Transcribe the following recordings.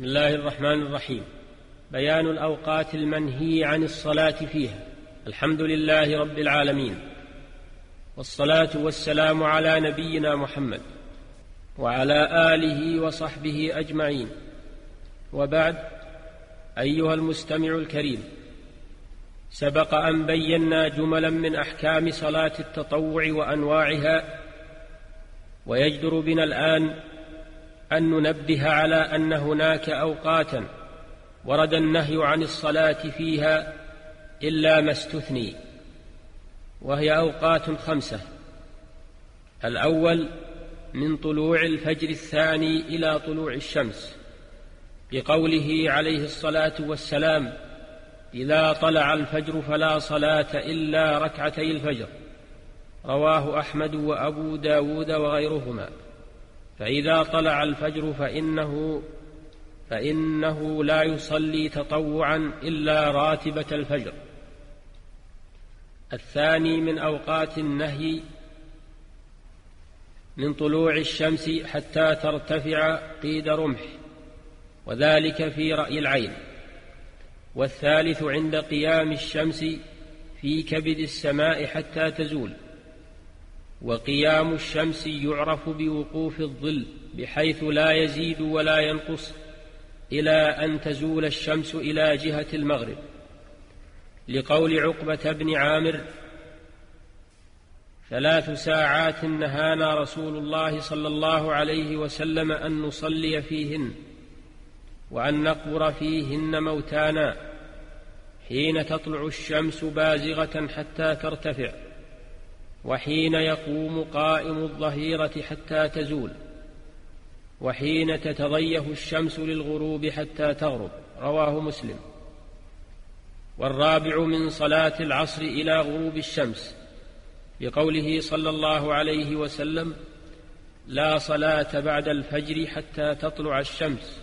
بسم الله الرحمن الرحيم. بيان الأوقات المنهي عن الصلاة فيها. الحمد لله رب العالمين. والصلاة والسلام على نبينا محمد وعلى آله وصحبه أجمعين. وبعد أيها المستمع الكريم سبق أن بينا جملا من أحكام صلاة التطوع وأنواعها ويجدر بنا الآن أن ننبه على أن هناك أوقاتا ورد النهي عن الصلاة فيها إلا ما استثني وهي أوقات خمسة. الأول من طلوع الفجر الثاني إلى طلوع الشمس بقوله عليه الصلاة والسلام إذا طلع الفجر فلا صلاة إلا ركعتي الفجر رواه أحمد وأبو داود وغيرهما. فإذا طلع الفجر فإنه فإنه لا يصلي تطوعا إلا راتبة الفجر. الثاني من أوقات النهي من طلوع الشمس حتى ترتفع قيد رمح وذلك في رأي العين. والثالث عند قيام الشمس في كبد السماء حتى تزول. وقيام الشمس يعرف بوقوف الظل بحيث لا يزيد ولا ينقص إلى أن تزول الشمس إلى جهة المغرب. لقول عقبة بن عامر ثلاث ساعات نهانا رسول الله صلى الله عليه وسلم أن نصلي فيهن وأن نقبر فيهن موتانا حين تطلع الشمس بازغة حتى ترتفع. وحين يقوم قائم الظهيرة حتى تزول وحين تتضيه الشمس للغروب حتى تغرب رواه مسلم. والرابع من صلاة العصر إلى غروب الشمس بقوله صلى الله عليه وسلم لا صلاة بعد الفجر حتى تطلع الشمس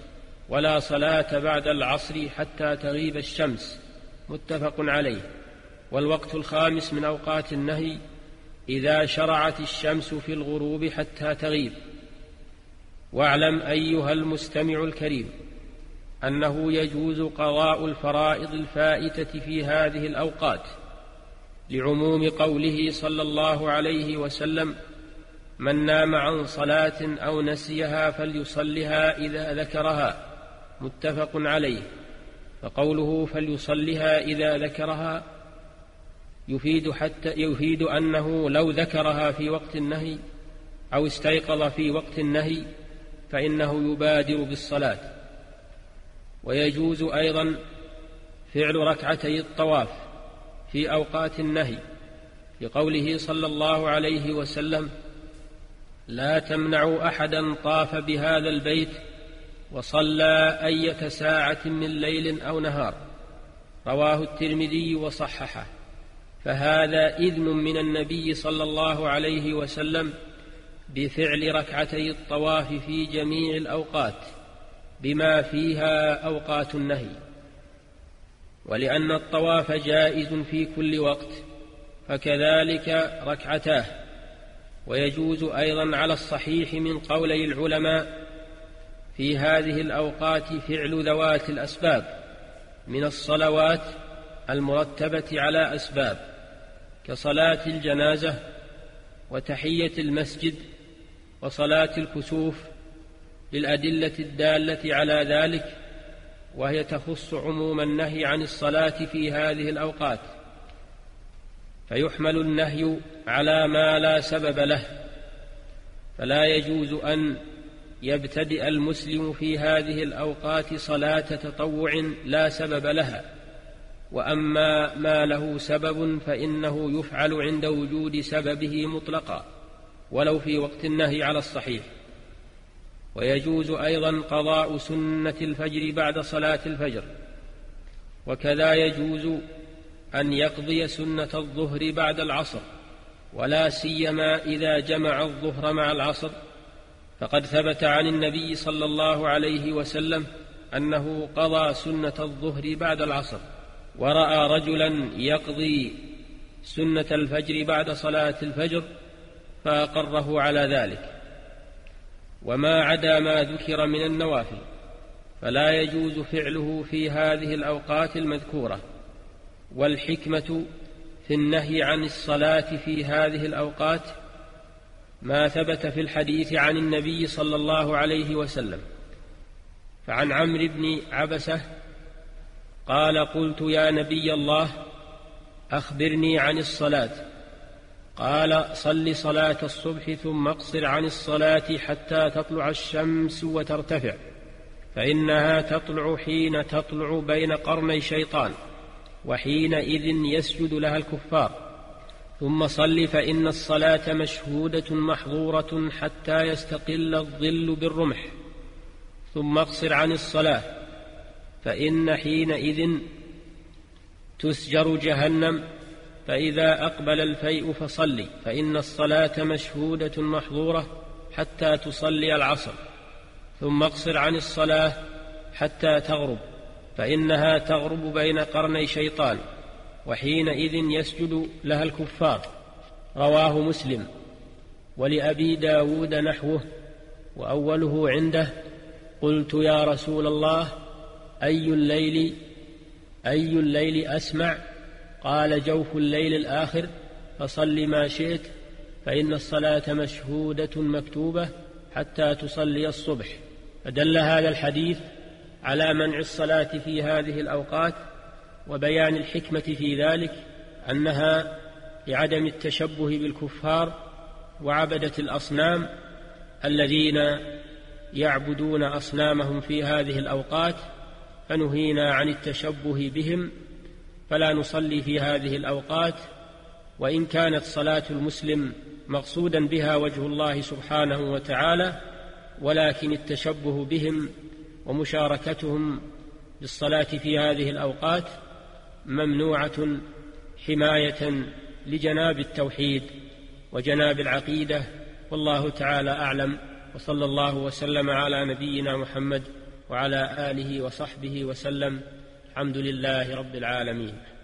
ولا صلاة بعد العصر حتى تغيب الشمس. متفق عليه. والوقت الخامس من أوقات النهي إذا شرعت الشمس في الغروب حتى تغيب. واعلم أيها المستمع الكريم أنه يجوز قضاء الفرائض الفائتة في هذه الأوقات لعموم قوله صلى الله عليه وسلم من نام عن صلاة أو نسيها فليصلها إذا ذكرها متفق عليه. فقوله فليصلها إذا ذكرها يفيد حتى يفيد أنه لو ذكرها في وقت النهي أو استيقظ في وقت النهي فإنه يبادر بالصلاة. ويجوز أيضا فعل ركعتي الطواف في أوقات النهي لقوله صلى الله عليه وسلم لا تمنعوا أحدا طاف بهذا البيت وصلى أية ساعة من ليل أو نهار رواه الترمذي وصححه. فهذا إذن من النبي صلى الله عليه وسلم بفعل ركعتي الطواف في جميع الأوقات بما فيها أوقات النهي ولأن الطواف جائز في كل وقت فكذلك ركعتاه ويجوز أيضا على الصحيح من قولي العلماء في هذه الأوقات فعل ذوات الأسباب من الصلوات المرتبة على أسباب. كصلاة الجنازة وتحية المسجد وصلاة الكسوف للأدلة الدالة على ذلك وهي تخص عموم النهي عن الصلاة في هذه الأوقات. فيحمل النهي على ما لا سبب له فلا يجوز أن يبتدئ المسلم في هذه الأوقات صلاة تطوع لا سبب لها. وأما ما له سبب فإنه يفعل عند وجود سببه مطلقا ولو في وقت النهي على الصحيح. ويجوز أيضا قضاء سنة الفجر بعد صلاة الفجر. وكذا يجوز أن يقضي سنة الظهر بعد العصر ولا سيما إذا جمع الظهر مع العصر. فقد ثبت عن النبي صلى الله عليه وسلم أنه قضى سنة الظهر بعد العصر. ورأى رجلا يقضي سنة الفجر بعد صلاة الفجر فأقره على ذلك. وما عدا ما ذكر من النوافل فلا يجوز فعله في هذه الأوقات المذكورة. والحكمة في النهي عن الصلاة في هذه الأوقات ما ثبت في الحديث عن النبي صلى الله عليه وسلم. فعن عمرو بن عبسة قال قلت يا نبي الله أخبرني عن الصلاة. قال صل صلاة الصبح ثم اقصر عن الصلاة حتى تطلع الشمس وترتفع فإنها تطلع حين تطلع بين قرني شيطان وحينئذ يسجد لها الكفار. ثم صل فإن الصلاة مشهودة محظورة حتى يستقل الظل بالرمح. ثم اقصر عن الصلاة. فإن حينئذ تسجر جهنم فإذا أقبل الفيء فصلي فإن الصلاة مشهودة محظورة حتى تصلي العصر ثم اقصر عن الصلاة حتى تغرب فإنها تغرب بين قرني شيطان وحينئذ يسجد لها الكفار رواه مسلم ولأبي داود نحوه وأوله عنده قلت يا رسول الله أي الليل أي الليل أسمع؟ قال جوف الليل الآخر فصل ما شئت فإن الصلاة مشهودة مكتوبة حتى تصلي الصبح. فدل هذا الحديث على منع الصلاة في هذه الأوقات وبيان الحكمة في ذلك أنها لعدم التشبه بالكفار وعبدة الأصنام الذين يعبدون أصنامهم في هذه الأوقات فنهينا عن التشبه بهم فلا نصلي في هذه الأوقات وإن كانت صلاة المسلم مقصودا بها وجه الله سبحانه وتعالى ولكن التشبه بهم ومشاركتهم بالصلاة في هذه الأوقات ممنوعة حماية لجناب التوحيد وجناب العقيدة والله تعالى أعلم وصلى الله وسلم على نبينا محمد وعلى آله وصحبه وسلم الحمد لله رب العالمين.